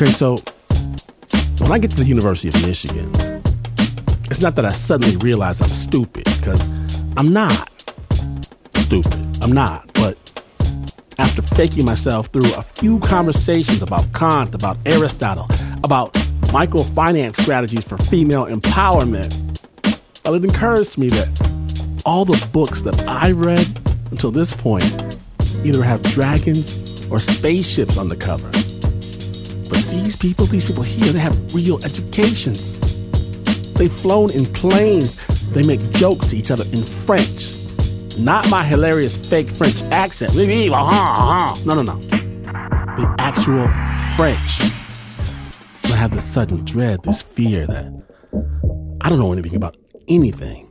Okay, so when I get to the University of Michigan, it's not that I suddenly realize I'm stupid, because I'm not stupid. I'm not. But after faking myself through a few conversations about Kant, about Aristotle, about microfinance strategies for female empowerment, well, it encouraged me that all the books that I read until this point either have dragons or spaceships on the cover. These people, these people here, they have real educations. They've flown in planes. They make jokes to each other in French. Not my hilarious fake French accent. Uh-huh, uh-huh. No, no, no. The actual French. I have this sudden dread, this fear that I don't know anything about anything.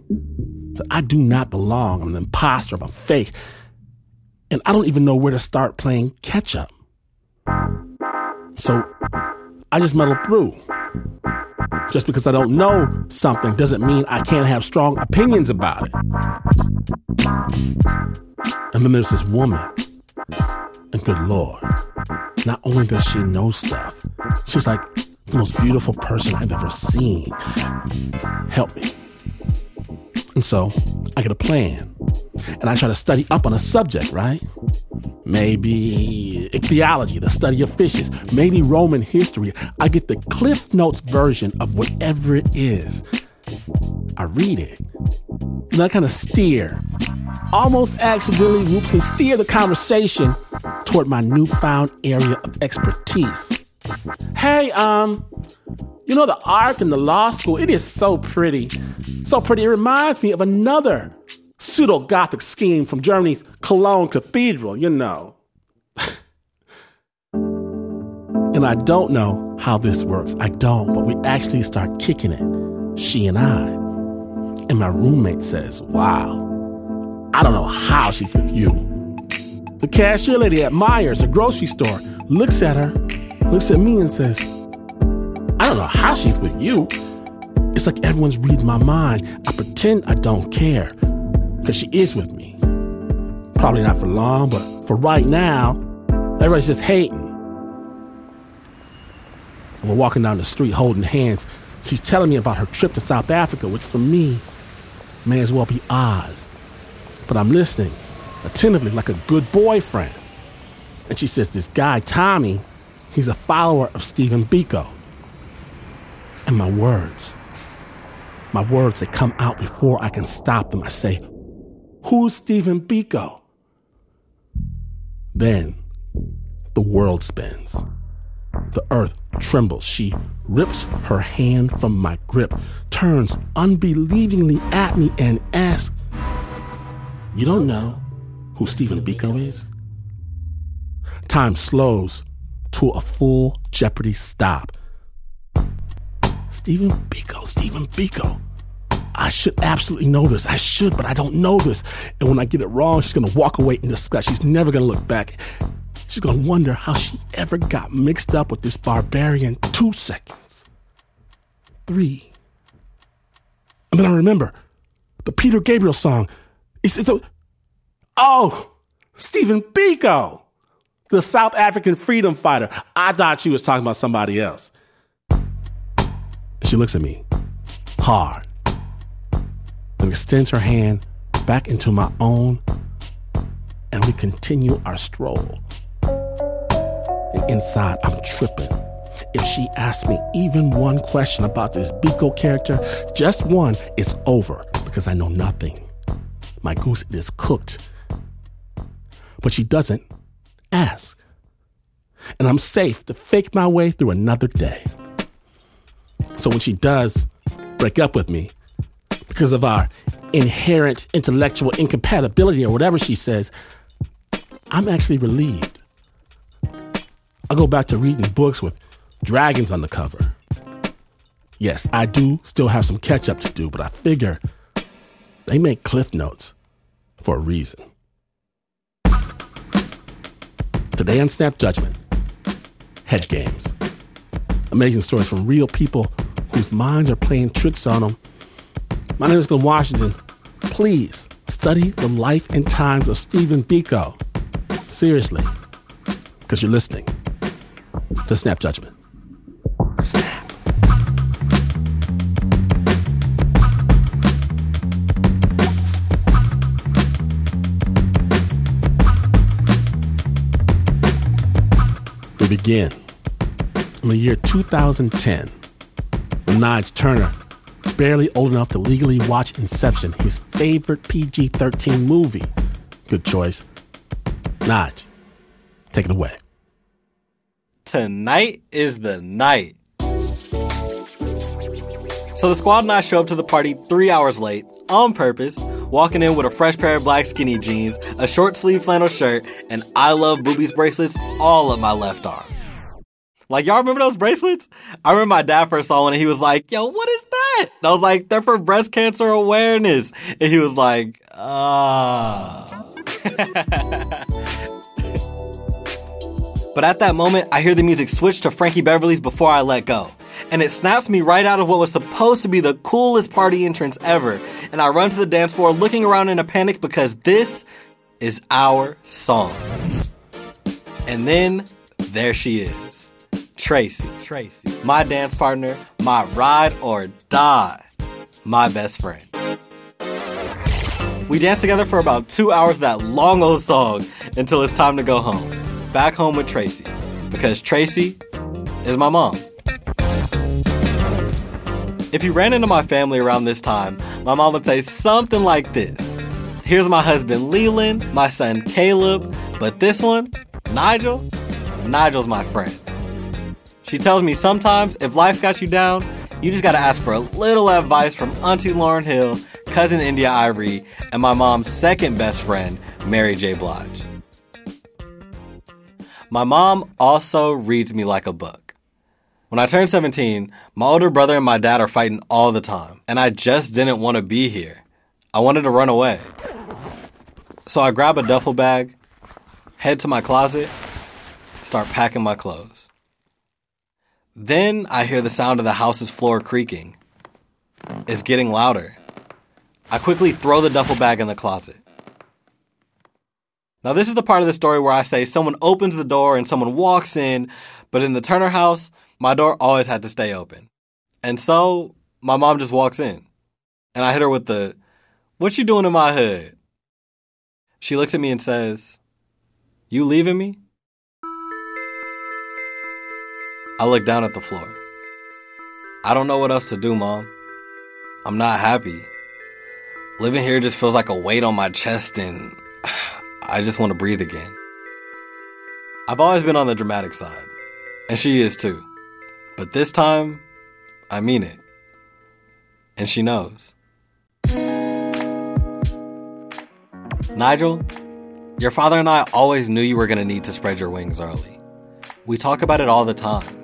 That I do not belong. I'm an imposter. I'm fake. And I don't even know where to start playing catch up. So I just muddle through. Just because I don't know something doesn't mean I can't have strong opinions about it. And then there's this woman. And good Lord, not only does she know stuff, she's like the most beautiful person I've ever seen. Help me. And so I get a plan. And I try to study up on a subject, right? Maybe ichthyology, the study of fishes. Maybe Roman history. I get the Cliff Notes version of whatever it is. I read it. And I kind of steer, almost accidentally, ruthlessly steer the conversation toward my newfound area of expertise. Hey, um, you know the Ark and the law school? It is so pretty. So pretty. It reminds me of another pseudo Gothic scheme from Germany's Cologne Cathedral, you know. And I don't know how this works. I don't, but we actually start kicking it, she and I. And my roommate says, Wow, I don't know how she's with you. The cashier lady at Meijer's, a grocery store, looks at her, looks at me, and says, I don't know how she's with you. It's like everyone's reading my mind. I pretend I don't care because she is with me. Probably not for long, but for right now, everybody's just hating. And we're walking down the street holding hands. She's telling me about her trip to South Africa, which for me may as well be Oz. But I'm listening attentively like a good boyfriend. And she says, This guy, Tommy, he's a follower of Stephen Biko. And my words, my words that come out before I can stop them, I say, Who's Stephen Biko? Then the world spins. The earth trembles. She rips her hand from my grip, turns unbelievingly at me, and asks, You don't know who Stephen Biko is? Time slows to a full Jeopardy stop. Stephen Biko, Stephen Biko. I should absolutely know this. I should, but I don't know this. And when I get it wrong, she's gonna walk away in disgust. She's never gonna look back. She's gonna wonder how she ever got mixed up with this barbarian. Two seconds. Three. And then I remember the Peter Gabriel song. It's, it's a, oh, Stephen Biko, the South African freedom fighter. I thought she was talking about somebody else. She looks at me hard and extends her hand back into my own, and we continue our stroll. And inside, I'm tripping. If she asks me even one question about this Biko character, just one, it's over because I know nothing. My goose is cooked. But she doesn't ask. And I'm safe to fake my way through another day. So when she does break up with me, because of our inherent intellectual incompatibility or whatever she says, I'm actually relieved I go back to reading books with dragons on the cover. Yes, I do still have some catch up to do, but I figure they make cliff notes for a reason. Today on Snap Judgment, head games. Amazing stories from real people whose minds are playing tricks on them. My name is Glynn Washington. Please study the life and times of Stephen Biko. Seriously, because you're listening to Snap Judgment. Snap. We begin in the year 2010 when Nyge Turner, barely old enough to legally watch Inception, his favorite PG 13 movie. Good choice. Nyge, take it away. Tonight is the night. So the squad and I show up to the party three hours late, on purpose, walking in with a fresh pair of black skinny jeans, a short sleeve flannel shirt, and I Love Boobies bracelets all up my left arm. Like, y'all remember those bracelets? I remember my dad first saw one and he was like, yo, what is that? And I was like, they're for breast cancer awareness. And he was like, ah. but at that moment, I hear the music switch to Frankie Beverly's Before I Let Go. And it snaps me right out of what was supposed to be the coolest party entrance ever. And I run to the dance floor looking around in a panic because this is our song. And then there she is. Tracy. Tracy. My dance partner, my ride or die, my best friend. We danced together for about two hours of that long old song until it's time to go home. Back home with Tracy. Because Tracy is my mom. If you ran into my family around this time, my mom would say something like this Here's my husband Leland, my son Caleb, but this one, Nigel, Nigel's my friend. She tells me sometimes if life's got you down, you just gotta ask for a little advice from Auntie Lauryn Hill, cousin India Arie, and my mom's second best friend, Mary J. Blige. My mom also reads me like a book. When I turned 17, my older brother and my dad are fighting all the time, and I just didn't want to be here. I wanted to run away. So I grab a duffel bag, head to my closet, start packing my clothes. Then I hear the sound of the house's floor creaking. It's getting louder. I quickly throw the duffel bag in the closet. Now, this is the part of the story where I say someone opens the door and someone walks in, but in the Turner house, my door always had to stay open. And so my mom just walks in. And I hit her with the, What you doing in my hood? She looks at me and says, You leaving me? I look down at the floor. I don't know what else to do, Mom. I'm not happy. Living here just feels like a weight on my chest, and I just want to breathe again. I've always been on the dramatic side, and she is too. But this time, I mean it. And she knows. Nigel, your father and I always knew you were going to need to spread your wings early. We talk about it all the time.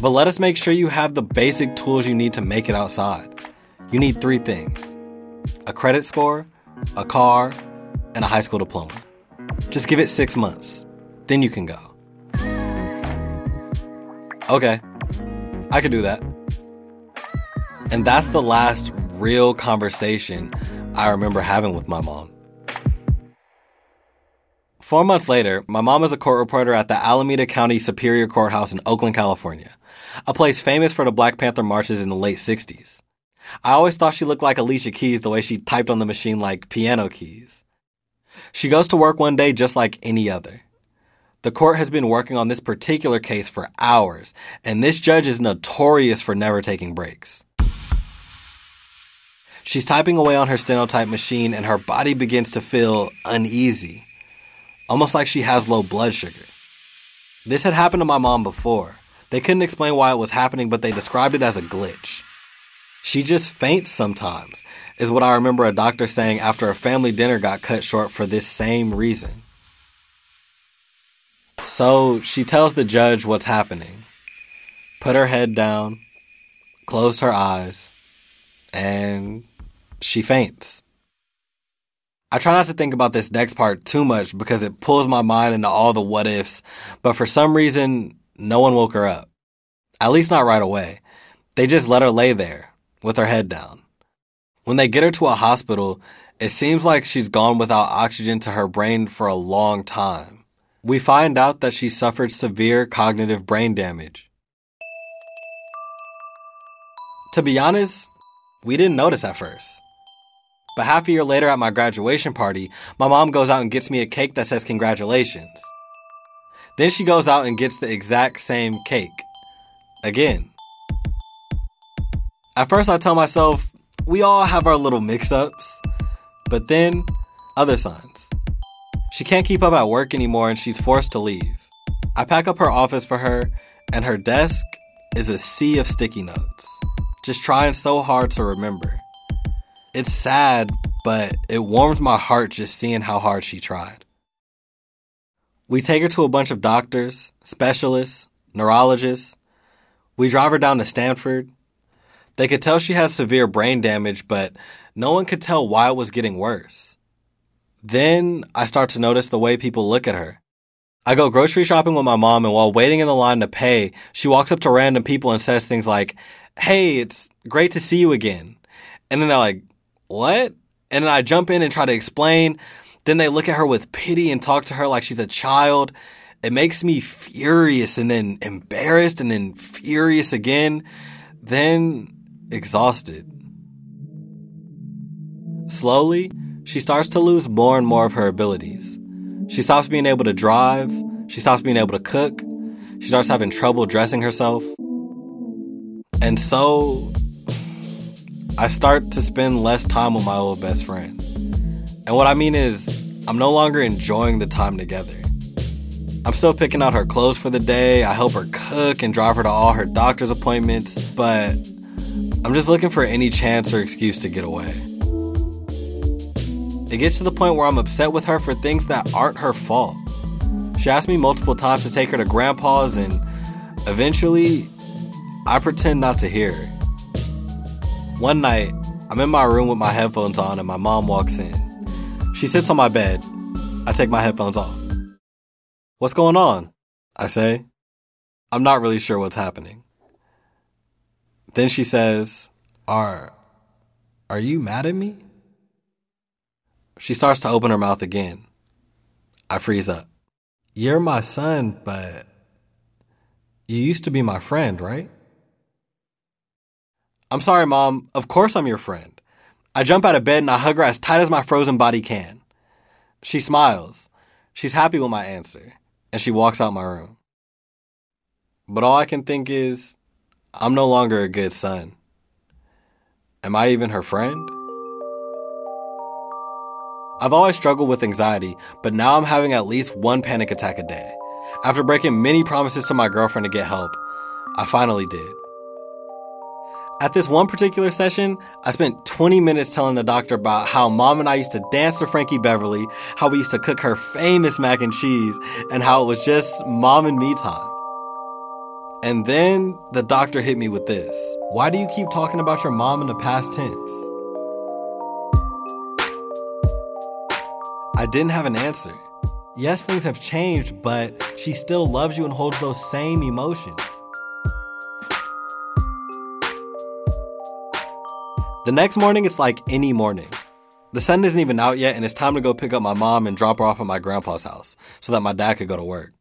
But let us make sure you have the basic tools you need to make it outside. You need three things a credit score, a car, and a high school diploma. Just give it six months, then you can go. Okay, I can do that. And that's the last real conversation I remember having with my mom. Four months later, my mom is a court reporter at the Alameda County Superior Courthouse in Oakland, California, a place famous for the Black Panther marches in the late 60s. I always thought she looked like Alicia Keys the way she typed on the machine like piano keys. She goes to work one day just like any other. The court has been working on this particular case for hours, and this judge is notorious for never taking breaks. She's typing away on her stenotype machine, and her body begins to feel uneasy almost like she has low blood sugar. This had happened to my mom before. They couldn't explain why it was happening, but they described it as a glitch. She just faints sometimes, is what I remember a doctor saying after a family dinner got cut short for this same reason. So she tells the judge what's happening. Put her head down, closed her eyes, and she faints. I try not to think about this next part too much because it pulls my mind into all the what ifs, but for some reason, no one woke her up. At least not right away. They just let her lay there with her head down. When they get her to a hospital, it seems like she's gone without oxygen to her brain for a long time. We find out that she suffered severe cognitive brain damage. To be honest, we didn't notice at first. But half a year later at my graduation party, my mom goes out and gets me a cake that says congratulations. Then she goes out and gets the exact same cake. Again. At first, I tell myself, we all have our little mix ups. But then, other signs. She can't keep up at work anymore and she's forced to leave. I pack up her office for her, and her desk is a sea of sticky notes. Just trying so hard to remember. It's sad, but it warms my heart just seeing how hard she tried. We take her to a bunch of doctors, specialists, neurologists. We drive her down to Stanford. They could tell she had severe brain damage, but no one could tell why it was getting worse. Then I start to notice the way people look at her. I go grocery shopping with my mom, and while waiting in the line to pay, she walks up to random people and says things like, Hey, it's great to see you again. And then they're like, what? And then I jump in and try to explain. Then they look at her with pity and talk to her like she's a child. It makes me furious and then embarrassed and then furious again, then exhausted. Slowly, she starts to lose more and more of her abilities. She stops being able to drive. She stops being able to cook. She starts having trouble dressing herself. And so I start to spend less time with my old best friend. And what I mean is, I'm no longer enjoying the time together. I'm still picking out her clothes for the day, I help her cook and drive her to all her doctor's appointments, but I'm just looking for any chance or excuse to get away. It gets to the point where I'm upset with her for things that aren't her fault. She asked me multiple times to take her to grandpa's, and eventually, I pretend not to hear. One night, I'm in my room with my headphones on and my mom walks in. She sits on my bed. I take my headphones off. What's going on? I say. I'm not really sure what's happening. Then she says, Are are you mad at me? She starts to open her mouth again. I freeze up. You're my son, but you used to be my friend, right? I'm sorry, Mom. Of course I'm your friend. I jump out of bed and I hug her as tight as my frozen body can. She smiles. She's happy with my answer, and she walks out my room. But all I can think is, I'm no longer a good son. Am I even her friend? I've always struggled with anxiety, but now I'm having at least one panic attack a day. After breaking many promises to my girlfriend to get help, I finally did. At this one particular session, I spent 20 minutes telling the doctor about how mom and I used to dance to Frankie Beverly, how we used to cook her famous mac and cheese, and how it was just mom and me time. And then the doctor hit me with this Why do you keep talking about your mom in the past tense? I didn't have an answer. Yes, things have changed, but she still loves you and holds those same emotions. The next morning, it's like any morning. The sun isn't even out yet, and it's time to go pick up my mom and drop her off at my grandpa's house so that my dad could go to work.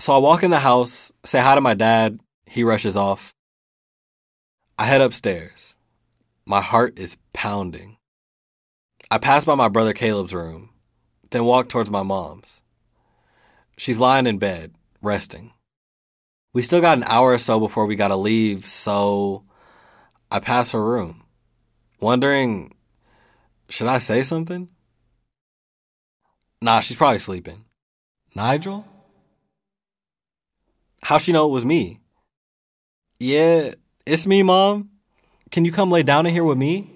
So I walk in the house, say hi to my dad. He rushes off. I head upstairs. My heart is pounding. I pass by my brother Caleb's room, then walk towards my mom's. She's lying in bed, resting. We still got an hour or so before we gotta leave, so I pass her room, wondering, should I say something? Nah, she's probably sleeping. Nigel? How'd she know it was me? Yeah, it's me, Mom. Can you come lay down in here with me?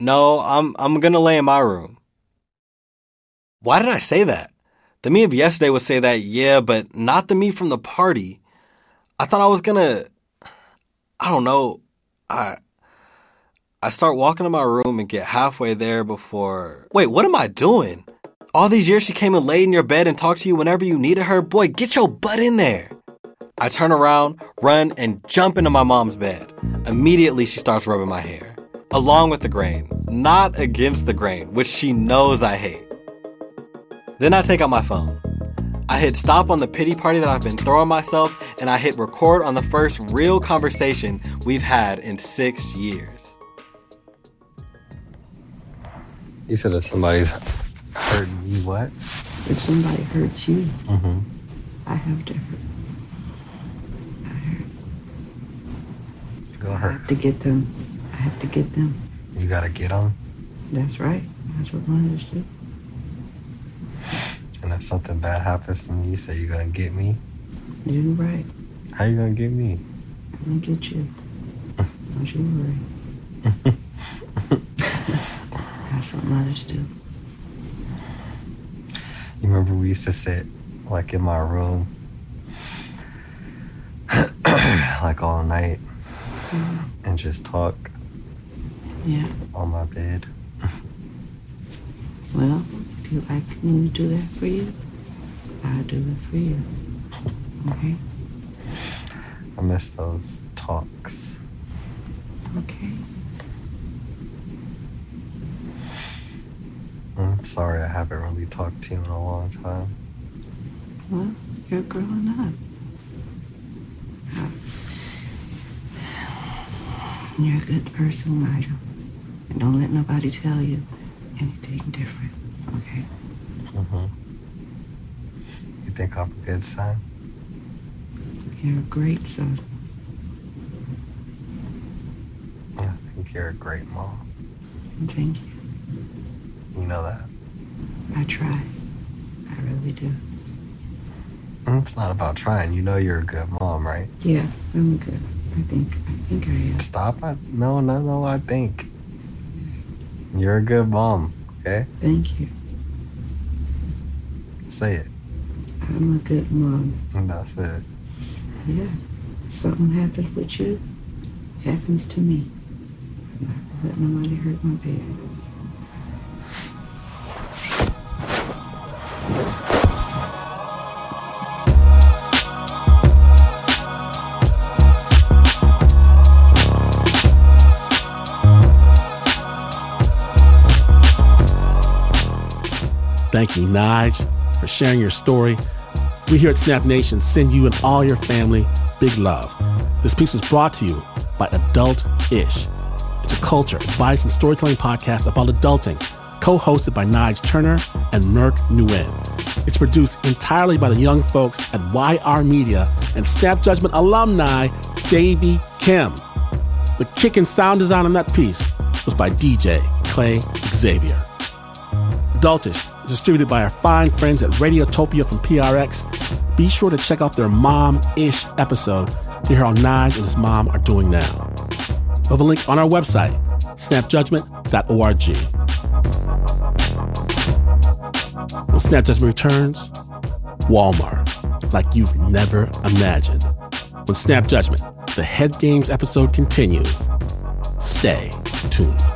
No, I'm I'm gonna lay in my room. Why did I say that? The me of yesterday would say that, yeah, but not the me from the party. I thought I was gonna, I don't know, I, I start walking to my room and get halfway there before, wait, what am I doing? All these years she came and laid in your bed and talked to you whenever you needed her. Boy, get your butt in there. I turn around, run, and jump into my mom's bed. Immediately, she starts rubbing my hair, along with the grain, not against the grain, which she knows I hate. Then I take out my phone. I hit stop on the pity party that I've been throwing myself, and I hit record on the first real conversation we've had in six years. You said if somebody's hurt you, what? If somebody hurts you, Mm-hmm. I have to hurt. I hurt. Go I hurt. I have to get them. I have to get them. You gotta get them. That's right. That's what mothers do. And if something bad happens to me, you say you're gonna get me. You're right. How you gonna get me? I'm gonna get you. Don't you worry. That's what mothers do. You remember we used to sit like in my room, like all night, mm-hmm. and just talk Yeah. on my bed. Well, if you'd like me to do that for you, I'll do it for you. Okay? I miss those talks. Okay. I'm sorry I haven't really talked to you in a long time. Well, you're growing up. You're a good person, Nigel. And don't let nobody tell you anything different, okay? Mm-hmm. You think I'm a good son? You're a great son. Yeah, I think you're a great mom. Thank you. You know that. I try. I really do. Mm, it's not about trying. You know you're a good mom, right? Yeah, I'm good. I think I think I am. Stop. I, no, no, no. I think you're a good mom. Okay, Thank you. say it. I'm a good mom. And that's it. Yeah. Something happens with you, happens to me. I'm not let nobody hurt my baby. Thank you, Nyge, for sharing your story. We here at Snap Nation send you and all your family big love. This piece was brought to you by Adult Ish. It's a culture, advice, and storytelling podcast about adulting, co hosted by Nyge Turner and Merk Nguyen. It's produced entirely by the young folks at YR Media and Snap Judgment alumni Davey Kim. The kick and sound design on that piece was by DJ Clay Xavier. Adultish is distributed by our fine friends at Radiotopia from PRX. Be sure to check out their Mom Ish episode to hear how Nyge and his mom are doing now. We have a link on our website, snapjudgment.org. When Snap Judgment returns, Walmart, like you've never imagined. When Snap Judgment, the Head Games episode continues. Stay tuned.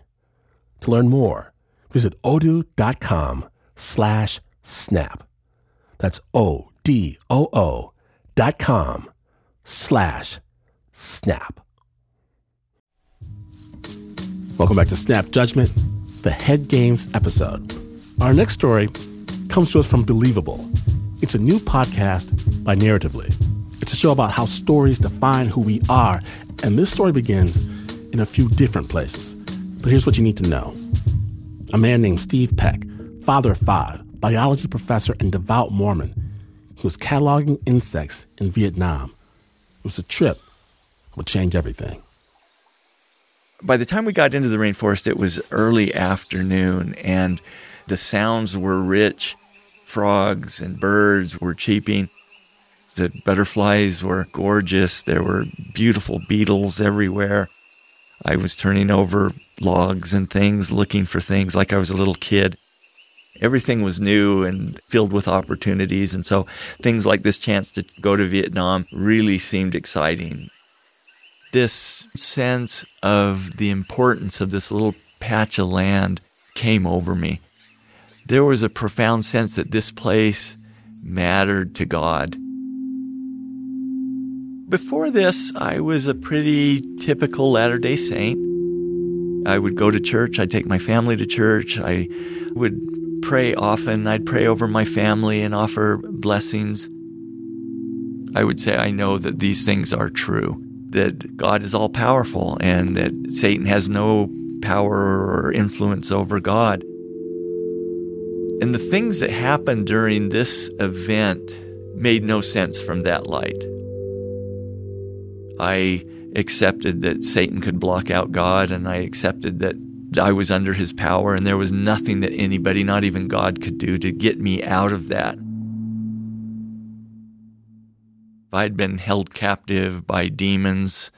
To learn more, visit odoo.com slash snap. That's O-D-O-O dot com slash snap. Welcome back to Snap Judgment, the Head Games episode. Our next story comes to us from Believable. It's a new podcast by Narratively. It's a show about how stories define who we are, and this story begins in a few different places. But here's what you need to know. A man named Steve Peck, father of five, biology professor and devout Mormon, he was cataloging insects in Vietnam. It was a trip that would change everything. By the time we got into the rainforest, it was early afternoon and the sounds were rich. Frogs and birds were cheeping. The butterflies were gorgeous. There were beautiful beetles everywhere. I was turning over logs and things, looking for things like I was a little kid. Everything was new and filled with opportunities. And so things like this chance to go to Vietnam really seemed exciting. This sense of the importance of this little patch of land came over me. There was a profound sense that this place mattered to God. Before this, I was a pretty typical Latter day Saint. I would go to church, I'd take my family to church, I would pray often, I'd pray over my family and offer blessings. I would say I know that these things are true, that God is all powerful and that Satan has no power or influence over God. And the things that happened during this event made no sense from that light. I accepted that Satan could block out God, and I accepted that I was under his power, and there was nothing that anybody, not even God, could do to get me out of that. I'd been held captive by demons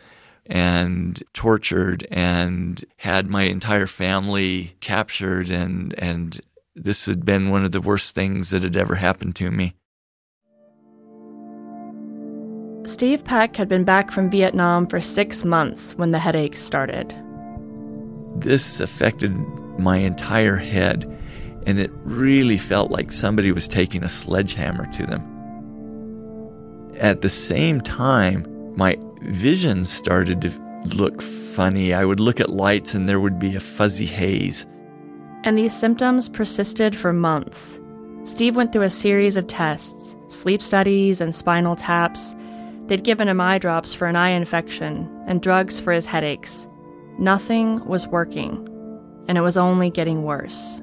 and tortured and had my entire family captured, and, and this had been one of the worst things that had ever happened to me. Steve Peck had been back from Vietnam for six months when the headaches started. This affected my entire head, and it really felt like somebody was taking a sledgehammer to them. At the same time, my vision started to look funny. I would look at lights and there would be a fuzzy haze. And these symptoms persisted for months. Steve went through a series of tests sleep studies and spinal taps They'd given him eye drops for an eye infection and drugs for his headaches. Nothing was working, and it was only getting worse.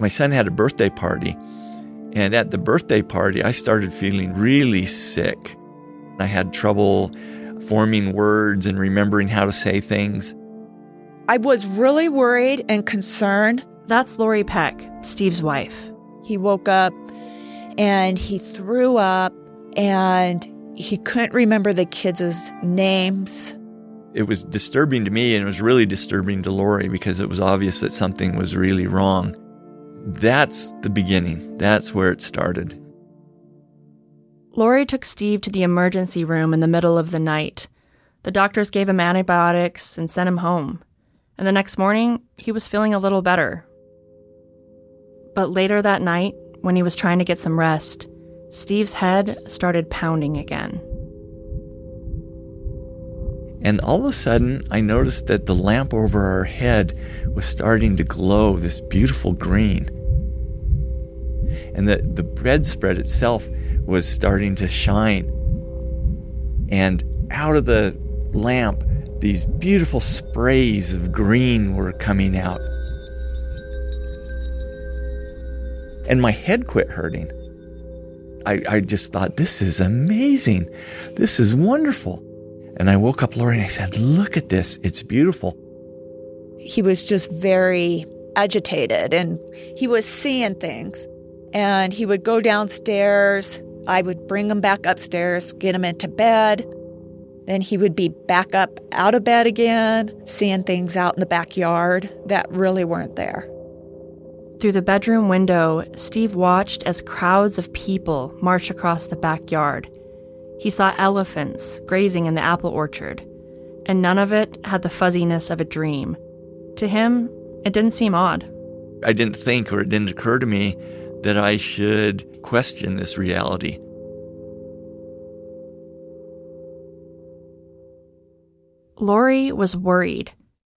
My son had a birthday party, and at the birthday party, I started feeling really sick. I had trouble forming words and remembering how to say things. I was really worried and concerned. That's Lori Peck, Steve's wife. He woke up and he threw up and he couldn't remember the kids' names. It was disturbing to me, and it was really disturbing to Lori because it was obvious that something was really wrong. That's the beginning. That's where it started. Lori took Steve to the emergency room in the middle of the night. The doctors gave him antibiotics and sent him home. And the next morning, he was feeling a little better. But later that night, when he was trying to get some rest, Steve's head started pounding again. And all of a sudden, I noticed that the lamp over our head was starting to glow this beautiful green. And that the bedspread itself was starting to shine. And out of the lamp, these beautiful sprays of green were coming out. And my head quit hurting. I, I just thought, this is amazing. This is wonderful. And I woke up Lori and I said, look at this. It's beautiful. He was just very agitated and he was seeing things. And he would go downstairs. I would bring him back upstairs, get him into bed. Then he would be back up out of bed again, seeing things out in the backyard that really weren't there. Through the bedroom window, Steve watched as crowds of people marched across the backyard. He saw elephants grazing in the apple orchard, and none of it had the fuzziness of a dream. To him, it didn't seem odd. I didn't think or it didn't occur to me that I should question this reality. Lori was worried.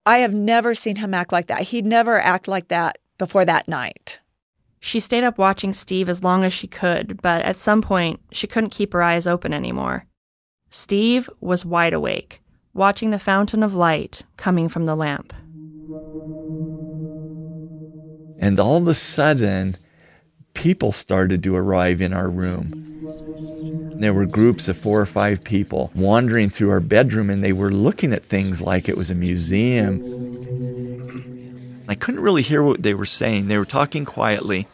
I have never seen him act like that. He'd never act like that before that night. She stayed up watching Steve as long as she could, but at some point, she couldn't keep her eyes open anymore. Steve was wide awake, watching the fountain of light coming from the lamp. And all of a sudden, people started to arrive in our room. There were groups of four or five people wandering through our bedroom and they were looking at things like it was a museum. I couldn't really hear what they were saying. They were talking quietly.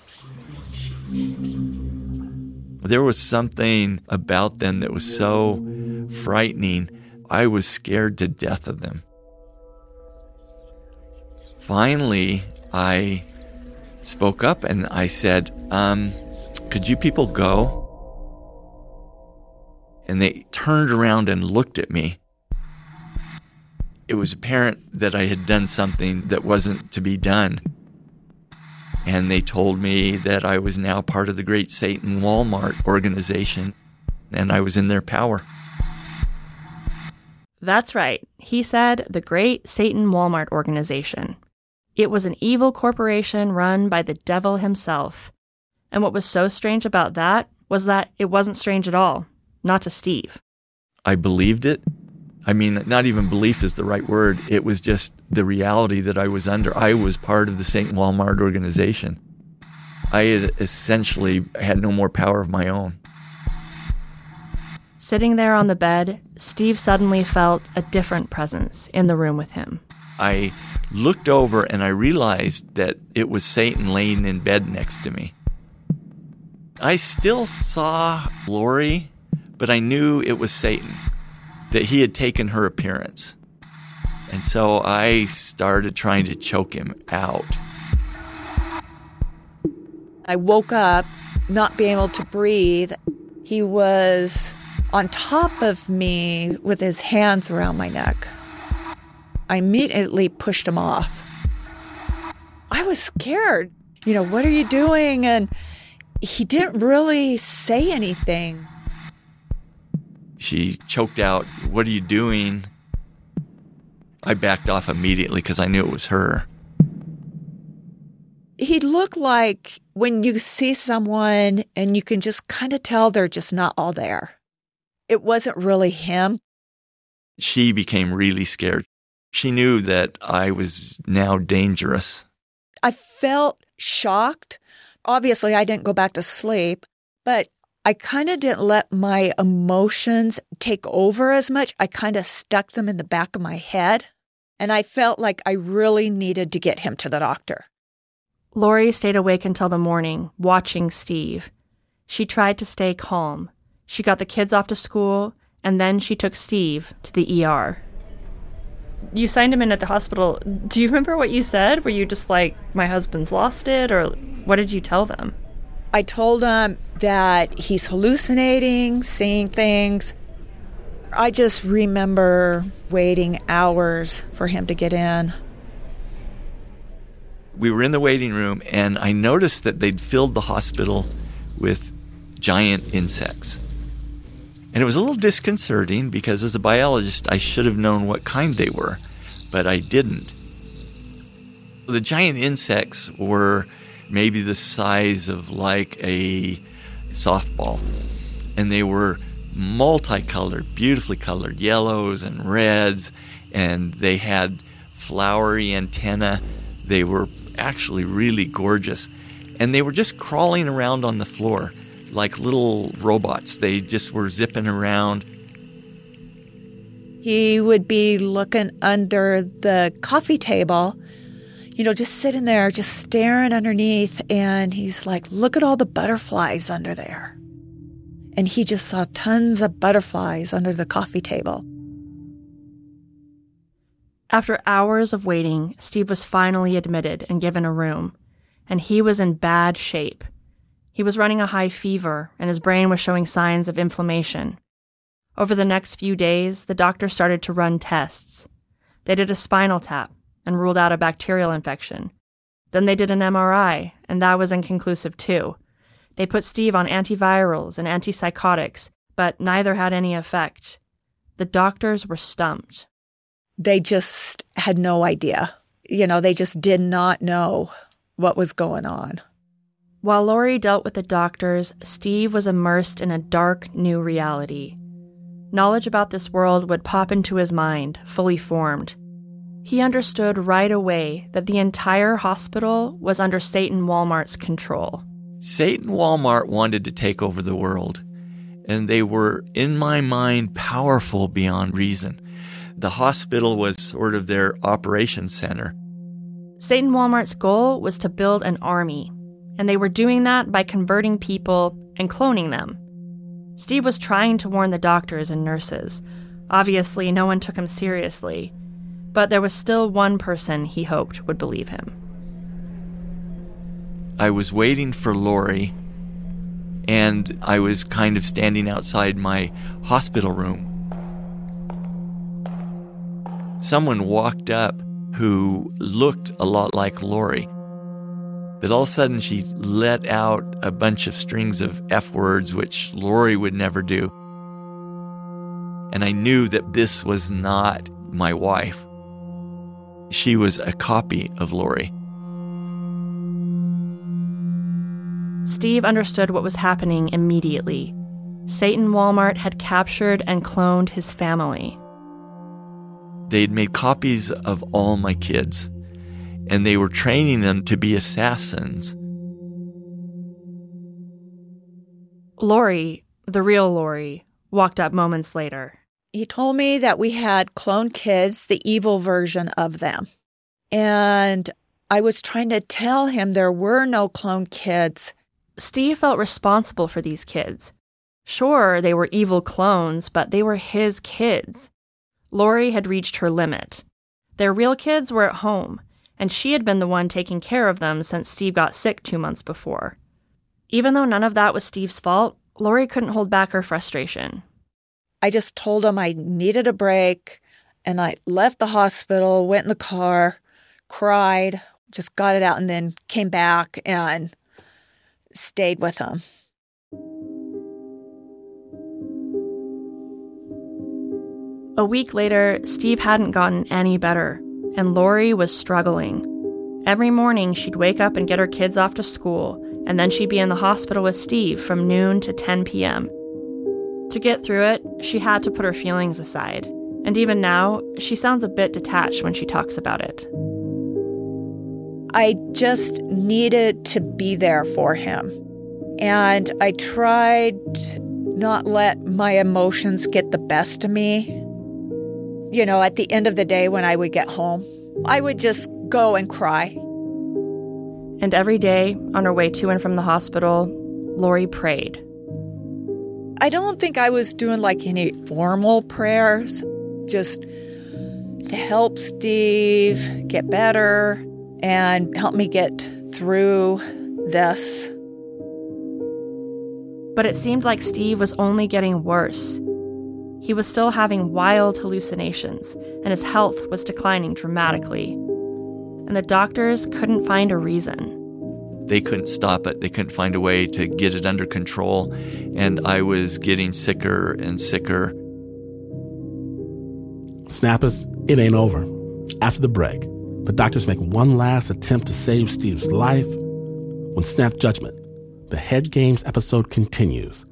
There was something about them that was so frightening. I was scared to death of them. Finally, I spoke up and I said, um, Could you people go? And they turned around and looked at me. It was apparent that I had done something that wasn't to be done. And they told me that I was now part of the Great Satan Walmart organization and I was in their power. That's right. He said the Great Satan Walmart organization. It was an evil corporation run by the devil himself. And what was so strange about that was that it wasn't strange at all, not to Steve. I believed it. I mean, not even belief is the right word. It was just the reality that I was under. I was part of the Satan Walmart organization. I essentially had no more power of my own. Sitting there on the bed, Steve suddenly felt a different presence in the room with him. I looked over and I realized that it was Satan laying in bed next to me. I still saw Lori, but I knew it was Satan, that he had taken her appearance. And so I started trying to choke him out. I woke up not being able to breathe. He was on top of me with his hands around my neck. I immediately pushed him off. I was scared. You know, what are you doing? And he didn't really say anything. She choked out, What are you doing? I backed off immediately because I knew it was her. He looked like when you see someone and you can just kind of tell they're just not all there. It wasn't really him. She became really scared. She knew that I was now dangerous. I felt shocked. Obviously, I didn't go back to sleep, but I kind of didn't let my emotions take over as much. I kind of stuck them in the back of my head. And I felt like I really needed to get him to the doctor. Lori stayed awake until the morning, watching Steve. She tried to stay calm. She got the kids off to school, and then she took Steve to the ER. You signed him in at the hospital. Do you remember what you said? Were you just like, my husband's lost it? Or what did you tell them? I told him that he's hallucinating, seeing things. I just remember waiting hours for him to get in. We were in the waiting room, and I noticed that they'd filled the hospital with giant insects. And it was a little disconcerting because as a biologist, I should have known what kind they were, but I didn't. The giant insects were maybe the size of like a softball, and they were multicolored, beautifully colored, yellows and reds, and they had flowery antenna. They were actually really gorgeous, and they were just crawling around on the floor like little robots. They just were zipping around. He would be looking under the coffee table, you know, just sitting there, just staring underneath. And he's like, Look at all the butterflies under there. And he just saw tons of butterflies under the coffee table. After hours of waiting, Steve was finally admitted and given a room, and he was in bad shape. He was running a high fever, and his brain was showing signs of inflammation. Over the next few days, the doctor started to run tests. They did a spinal tap and ruled out a bacterial infection. Then they did an MRI, and that was inconclusive too. They put Steve on antivirals and antipsychotics, but neither had any effect. The doctors were stumped. They just had no idea. You know, they just did not know what was going on. While Lori dealt with the doctors, Steve was immersed in a dark new reality. Knowledge about this world would pop into his mind, fully formed. He understood right away that the entire hospital was under Satan Walmart's control. Satan Walmart wanted to take over the world, and they were, in my mind, powerful beyond reason. The hospital was sort of their operations center. Satan Walmart's goal was to build an army, and they were doing that by converting people and cloning them. Steve was trying to warn the doctors and nurses. Obviously, no one took him seriously, but there was still one person he hoped would believe him. I was waiting for Lori, and I was kind of standing outside my hospital room. Someone walked up who looked a lot like Lori. But all of a sudden, she let out a bunch of strings of F words, which Lori would never do. And I knew that this was not my wife. She was a copy of Lori. Steve understood what was happening immediately. Satan Walmart had captured and cloned his family. They'd made copies of all my kids, and they were training them to be assassins. Lori, the real Lori, walked up moments later. He told me that we had clone kids, the evil version of them. And I was trying to tell him there were no clone kids. Steve felt responsible for these kids. Sure, they were evil clones, but they were his kids. Lori had reached her limit. Their real kids were at home, and she had been the one taking care of them since Steve got sick two months before. Even though none of that was Steve's fault, Lori couldn't hold back her frustration. I just told him I needed a break, and I left the hospital, went in the car, cried, just got it out, and then came back and stayed with him. A week later, Steve hadn't gotten any better, and Lori was struggling. Every morning, she'd wake up and get her kids off to school, and then she'd be in the hospital with Steve from noon to 10 p.m. To get through it, she had to put her feelings aside, and even now, she sounds a bit detached when she talks about it. I just needed to be there for him. And I tried not let my emotions get the best of me you know, at the end of the day when I would get home, I would just go and cry. And every day, on her way to and from the hospital, Lori prayed. I don't think I was doing like any formal prayers, just to help Steve get better and help me get through this. But it seemed like Steve was only getting worse. He was still having wild hallucinations, and his health was declining dramatically. And the doctors couldn't find a reason. They couldn't stop it. They couldn't find a way to get it under control. And I was getting sicker and sicker. Snappers, it ain't over. After the break, the doctors make one last attempt to save Steve's life. When Snap Judgment, the Head Games episode continues.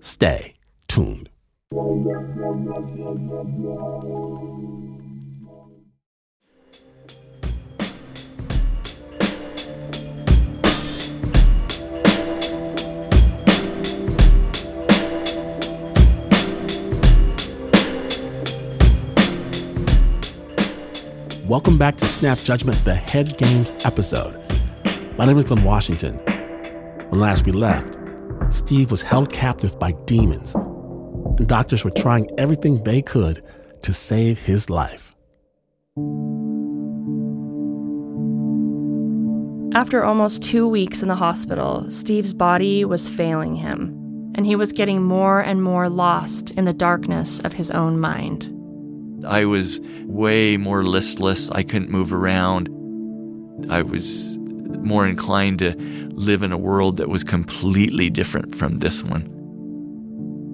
Stay tuned. Welcome back to Snap Judgment, the Head Games episode. My name is Glynn Washington. When last we left, Steve was held captive by demons and doctors were trying everything they could to save his life. After almost two weeks in the hospital, Steve's body was failing him, and he was getting more and more lost in the darkness of his own mind. I was way more listless. I couldn't move around. I was more inclined to live in a world that was completely different from this one.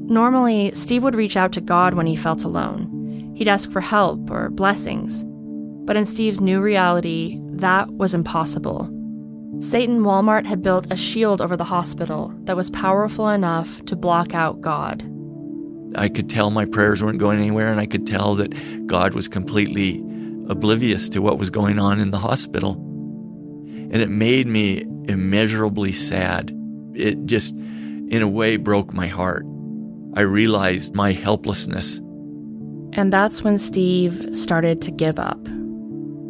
Normally, Steve would reach out to God when he felt alone. He'd ask for help or blessings. But in Steve's new reality, that was impossible. Satan Walmart had built a shield over the hospital that was powerful enough to block out God. I could tell my prayers weren't going anywhere, and I could tell that God was completely oblivious to what was going on in the hospital. And it made me immeasurably sad. It just, in a way, broke my heart. I realized my helplessness. And that's when Steve started to give up.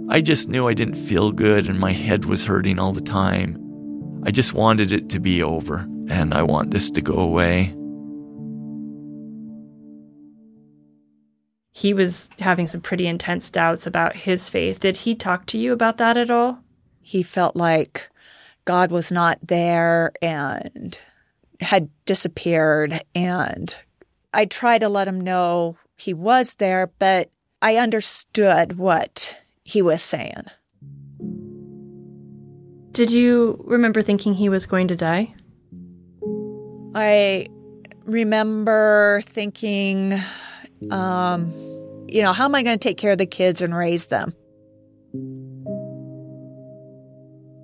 I just knew I didn't feel good and my head was hurting all the time. I just wanted it to be over, and I want this to go away. He was having some pretty intense doubts about his faith. Did he talk to you about that at all? He felt like God was not there and had disappeared. And I tried to let him know he was there, but I understood what he was saying. Did you remember thinking he was going to die? I remember thinking, um, you know, how am I going to take care of the kids and raise them?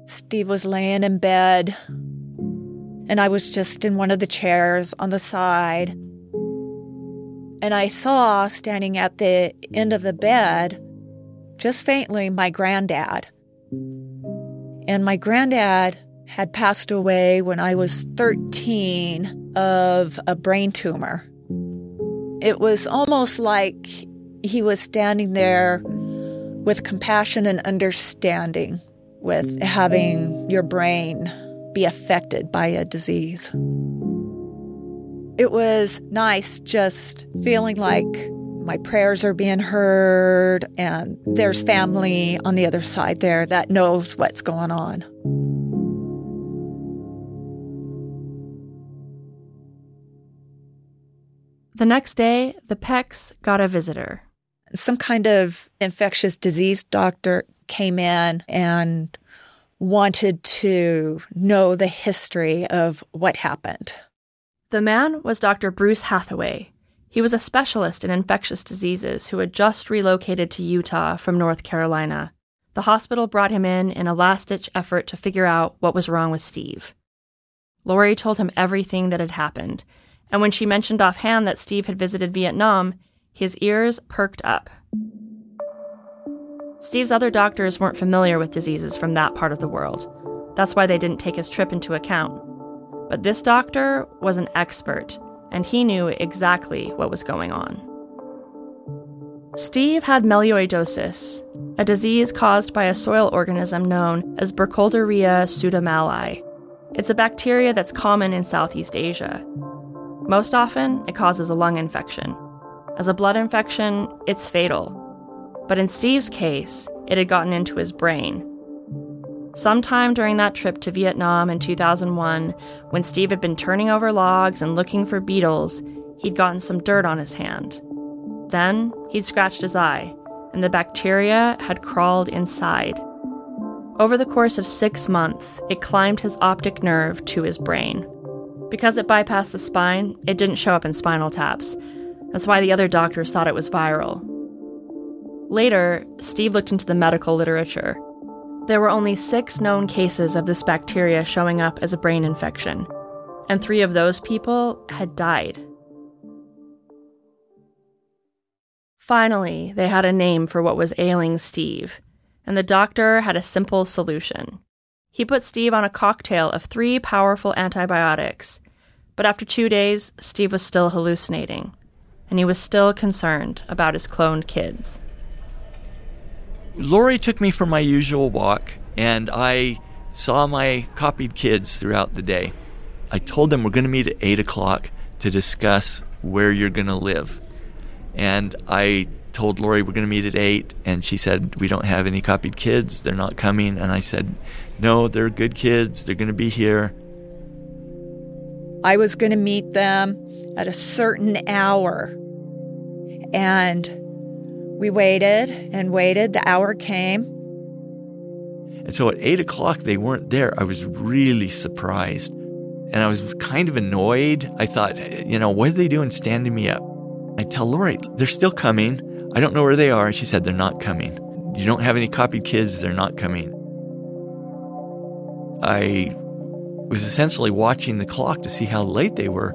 Steve was laying in bed, and I was just in one of the chairs on the side. And I saw standing at the end of the bed, just faintly, my granddad. And my granddad had passed away when I was 13 of a brain tumor. It was almost like he was standing there with compassion and understanding with having your brain be affected by a disease. It was nice just feeling like my prayers are being heard and there's family on the other side there that knows what's going on. The next day, the Pecks got a visitor. Some kind of infectious disease doctor came in and wanted to know the history of what happened. The man was Dr. Bruce Hathaway. He was a specialist in infectious diseases who had just relocated to Utah from North Carolina. The hospital brought him in in a last ditch effort to figure out what was wrong with Steve. Lori told him everything that had happened, and when she mentioned offhand that Steve had visited Vietnam, his ears perked up. Steve's other doctors weren't familiar with diseases from that part of the world. That's why they didn't take his trip into account. But this doctor was an expert, and he knew exactly what was going on. Steve had melioidosis, a disease caused by a soil organism known as Burkholderia pseudomallei. It's a bacteria that's common in Southeast Asia. Most often, it causes a lung infection. As a blood infection, it's fatal, but in Steve's case, it had gotten into his brain. Sometime during that trip to Vietnam in 2001, when Steve had been turning over logs and looking for beetles, he'd gotten some dirt on his hand. Then he'd scratched his eye, and the bacteria had crawled inside. Over the course of six months, it climbed his optic nerve to his brain. Because it bypassed the spine, it didn't show up in spinal taps. That's why the other doctors thought it was viral. Later, Steve looked into the medical literature. There were only six known cases of this bacteria showing up as a brain infection, and three of those people had died. Finally, they had a name for what was ailing Steve, and the doctor had a simple solution. He put Steve on a cocktail of three powerful antibiotics, but after two days, Steve was still hallucinating, and he was still concerned about his cloned kids. Lori took me for my usual walk, and I saw my copied kids throughout the day. I told them we're going to meet at 8 o'clock to discuss where you're going to live. And I told Lori we're going to meet at 8, and she said, We don't have any copied kids. They're not coming. And I said, No, they're good kids. They're going to be here. I was going to meet them at a certain hour. And we waited and waited. The hour came. And so at eight o'clock, they weren't there. I was really surprised. And I was kind of annoyed. I thought, you know, what are they doing standing me up? I tell Lori, they're still coming. I don't know where they are. And she said, they're not coming. You don't have any copied kids. They're not coming. I was essentially watching the clock to see how late they were.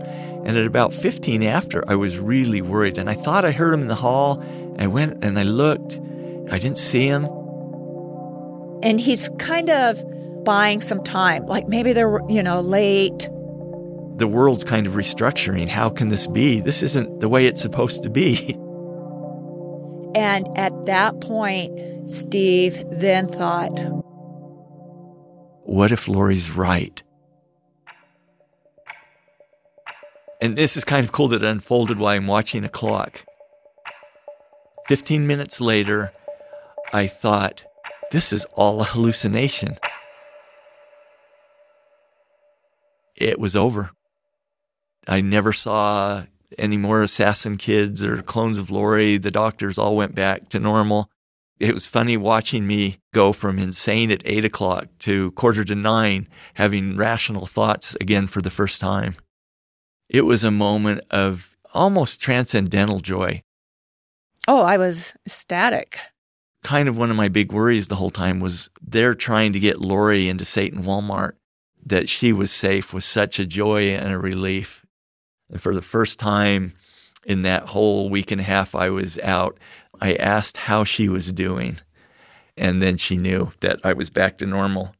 And at about 15 after, I was really worried. And I thought I heard them in the hall. I went and I looked, I didn't see him. And he's kind of buying some time, like maybe they're, you know, late. The world's kind of restructuring. How can this be? This isn't the way it's supposed to be. And at that point, Steve then thought, What if Lori's right? And this is kind of cool that it unfolded while I'm watching a clock. 15 minutes later, I thought, this is all a hallucination. It was over. I never saw any more assassin kids or clones of Lori. The doctors all went back to normal. It was funny watching me go from insane at eight o'clock to quarter to nine, having rational thoughts again for the first time. It was a moment of almost transcendental joy. Oh, I was ecstatic. Kind of one of my big worries the whole time was they're trying to get Lori into Satan Walmart. That she was safe was such a joy and a relief. And for the first time in that whole week and a half I was out, I asked how she was doing. And then she knew that I was back to normal.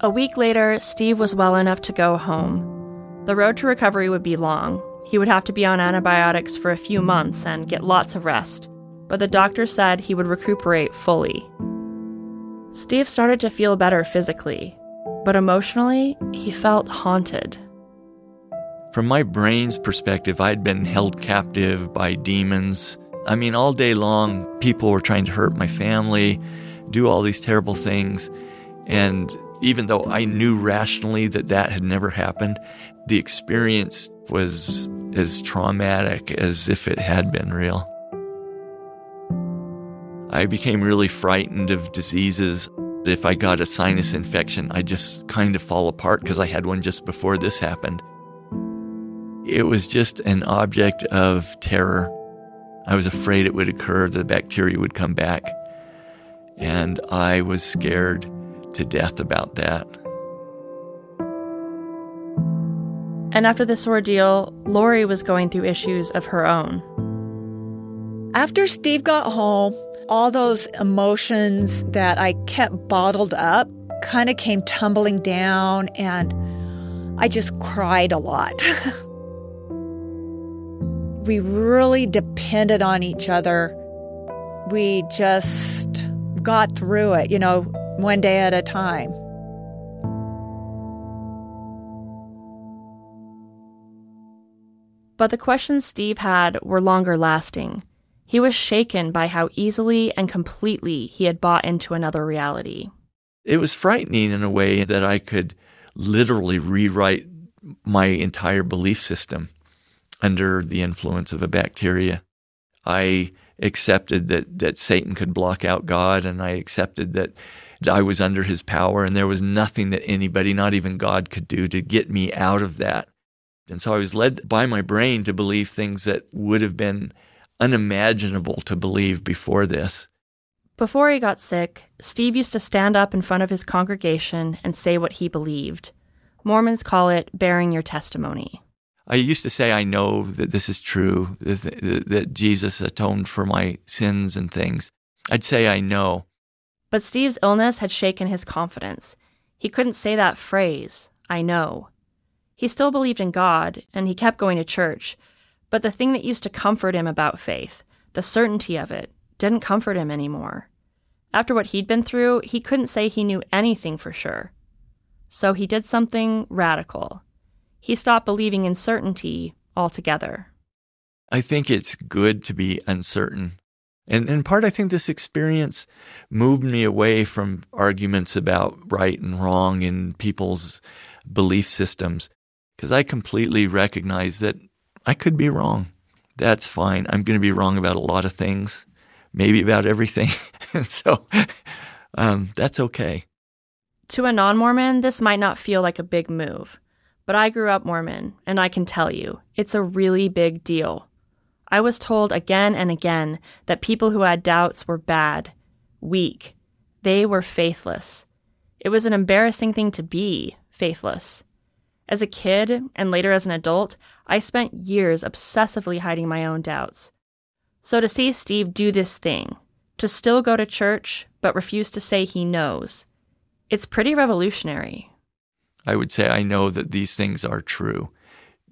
A week later, Steve was well enough to go home. The road to recovery would be long. He would have to be on antibiotics for a few months and get lots of rest, but the doctor said he would recuperate fully. Steve started to feel better physically, but emotionally, he felt haunted. From my brain's perspective, I'd been held captive by demons. I mean, all day long, people were trying to hurt my family, do all these terrible things. And even though I knew rationally that that had never happened, the experience was as traumatic as if it had been real. I became really frightened of diseases. If I got a sinus infection, I just kind of fall apart because I had one just before this happened. It was just an object of terror. I was afraid it would occur, the bacteria would come back. And I was scared to death about that. And after this ordeal, Lori was going through issues of her own. After Steve got home, all those emotions that I kept bottled up kind of came tumbling down, and I just cried a lot. we really depended on each other. We just got through it, you know, one day at a time. But the questions Steve had were longer lasting. He was shaken by how easily and completely he had bought into another reality. It was frightening in a way that I could literally rewrite my entire belief system under the influence of a bacteria. I accepted that, that Satan could block out God, and I accepted that I was under his power, and there was nothing that anybody, not even God, could do to get me out of that. And so I was led by my brain to believe things that would have been unimaginable to believe before this. Before he got sick, Steve used to stand up in front of his congregation and say what he believed. Mormons call it bearing your testimony. I used to say, I know that this is true, that, that Jesus atoned for my sins and things. I'd say, I know. But Steve's illness had shaken his confidence. He couldn't say that phrase, I know. He still believed in God, and he kept going to church, but the thing that used to comfort him about faith, the certainty of it, didn't comfort him anymore. After what he'd been through, he couldn't say he knew anything for sure. So he did something radical. He stopped believing in certainty altogether. I think it's good to be uncertain. And in part, I think this experience moved me away from arguments about right and wrong in people's belief systems because I completely recognize that I could be wrong. That's fine. I'm going to be wrong about a lot of things, maybe about everything. and so um, that's okay. To a non Mormon, this might not feel like a big move, but I grew up Mormon, and I can tell you, it's a really big deal. I was told again and again that people who had doubts were bad, weak. They were faithless. It was an embarrassing thing to be faithless. As a kid and later as an adult, I spent years obsessively hiding my own doubts. So to see Steve do this thing, to still go to church but refuse to say he knows, it's pretty revolutionary. I would say I know that these things are true.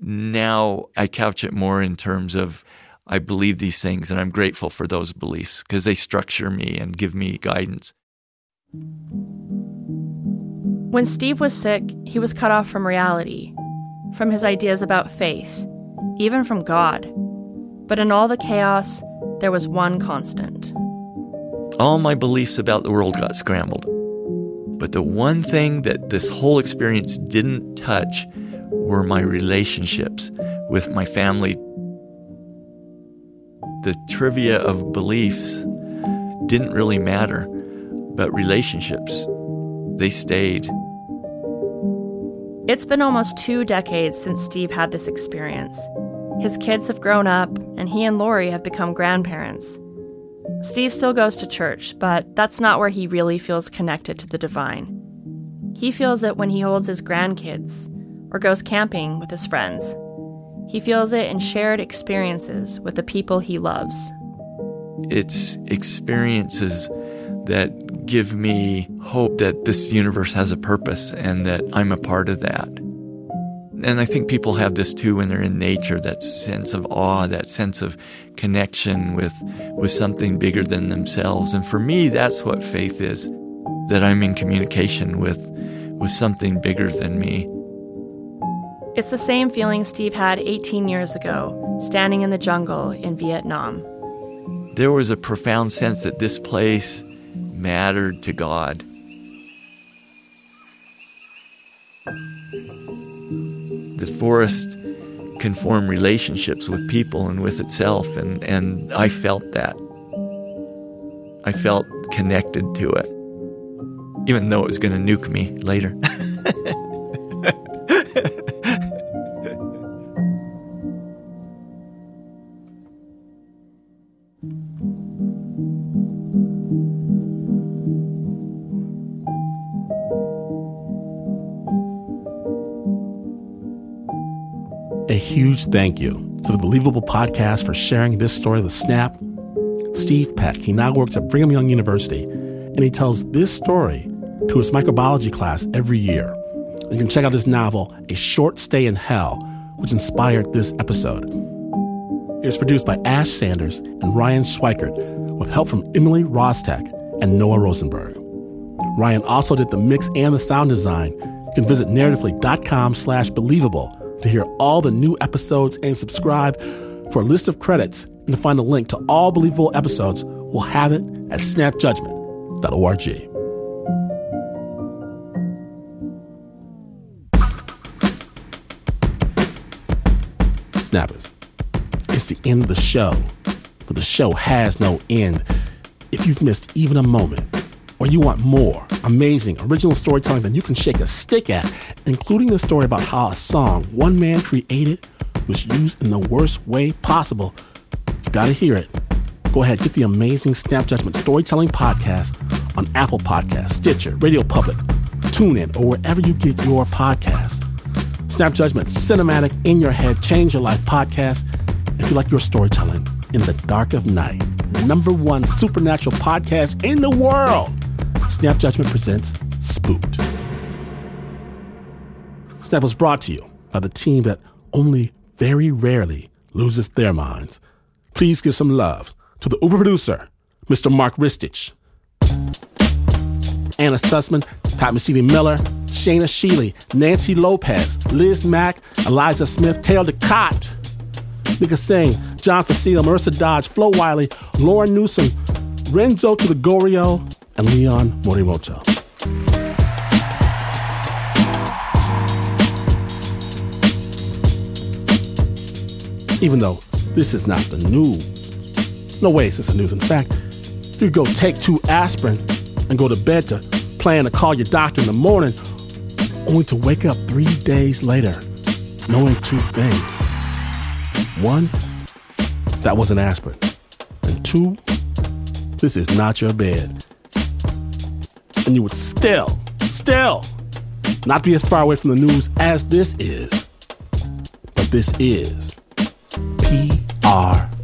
Now I couch it more in terms of I believe these things and I'm grateful for those beliefs because they structure me and give me guidance. When Steve was sick, he was cut off from reality, from his ideas about faith, even from God. But in all the chaos, there was one constant. All my beliefs about the world got scrambled. But the one thing that this whole experience didn't touch were my relationships with my family. The trivia of beliefs didn't really matter, but relationships, they stayed. It's been almost two decades since Steve had this experience. His kids have grown up, and he and Lori have become grandparents. Steve still goes to church, but that's not where he really feels connected to the divine. He feels it when he holds his grandkids or goes camping with his friends. He feels it in shared experiences with the people he loves. It's experiences that give me hope that this universe has a purpose and that I'm a part of that. And I think people have this too when they're in nature, that sense of awe, that sense of connection with, with something bigger than themselves. And for me, that's what faith is, that I'm in communication with, with something bigger than me. It's the same feeling Steve had 18 years ago, standing in the jungle in Vietnam. There was a profound sense that this place mattered to God. The forest can form relationships with people and with itself, and, and I felt that. I felt connected to it, even though it was going to nuke me later. thank you to the Believable Podcast for sharing this story with Snap. Steve Peck, he now works at Brigham Young University, and he tells this story to his microbiology class every year. You can check out his novel, A Short Stay in Hell, which inspired this episode. It was produced by Ash Sanders and Ryan Sweikert, with help from Emily Rostek and Noah Rosenberg. Ryan also did the mix and the sound design. You can visit narratively.com slash believable to hear all the new episodes and subscribe for a list of credits and to find a link to all believable episodes. We'll have it at snapjudgment.org. Snappers, it's the end of the show, but the show has no end. If you've missed even a moment, or you want more amazing original storytelling than you can shake a stick at, including the story about how a song one man created was used in the worst way possible, you gotta hear it. Go ahead, get the amazing Snap Judgment Storytelling Podcast on Apple Podcasts, Stitcher, Radio Public, TuneIn, or wherever you get your podcasts. Snap Judgment, cinematic, in your head, change your life podcast. If you like your storytelling in the dark of night, number one supernatural podcast in the world. Snap Judgment presents Spooked. Snap was brought to you by the team that only very rarely loses their minds. Please give some love to the Uber producer, Mr. Mark Ristich, Anna Sussman, Pat Mesiti Miller, Shayna Sheely, Nancy Lopez, Liz Mack, Eliza Smith, Taylor DeCott, Mika Singh, John Facile, Marissa Dodge, Flo Wiley, Lauren Newsom, Renzo to the Gorio, and Leon Morimoto. Even though this is not the news. No way is this the news. In fact, you go take two aspirin and go to bed to plan to call your doctor in the morning, only to wake up three days later knowing two things. One, that was an aspirin. And two, this is not your bed. And you would still, still Not be as far away from the news as this is, but this is PRX.